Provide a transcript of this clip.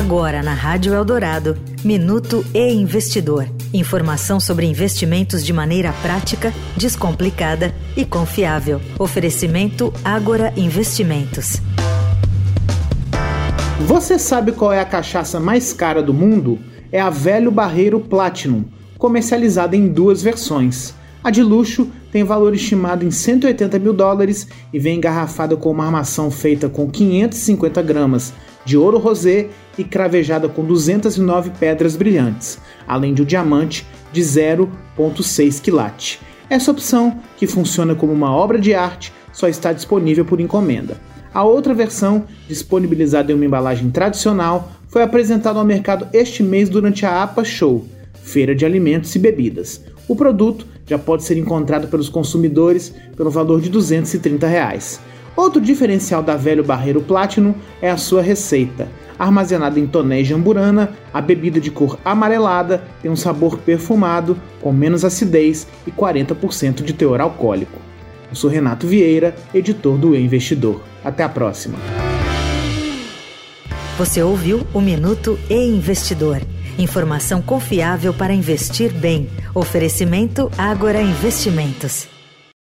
Agora na Rádio Eldorado, Minuto e Investidor. Informação sobre investimentos de maneira prática, descomplicada e confiável. Oferecimento Agora Investimentos. Você sabe qual é a cachaça mais cara do mundo? É a Velho Barreiro Platinum, comercializada em duas versões. A de luxo tem valor estimado em 180 mil dólares e vem engarrafada com uma armação feita com 550 gramas de ouro rosé e cravejada com 209 pedras brilhantes, além de um diamante de 0,6 quilate. Essa opção, que funciona como uma obra de arte, só está disponível por encomenda. A outra versão, disponibilizada em uma embalagem tradicional, foi apresentada ao mercado este mês durante a APA Show, Feira de Alimentos e Bebidas. O produto já pode ser encontrado pelos consumidores pelo valor de 230 reais. Outro diferencial da Velho Barreiro Platinum é a sua receita. Armazenada em tonéis de amburana, a bebida de cor amarelada tem um sabor perfumado, com menos acidez e 40% de teor alcoólico. Eu sou Renato Vieira, editor do e Investidor. Até a próxima. Você ouviu o Minuto e Investidor. Informação confiável para investir bem. Oferecimento Agora Investimentos.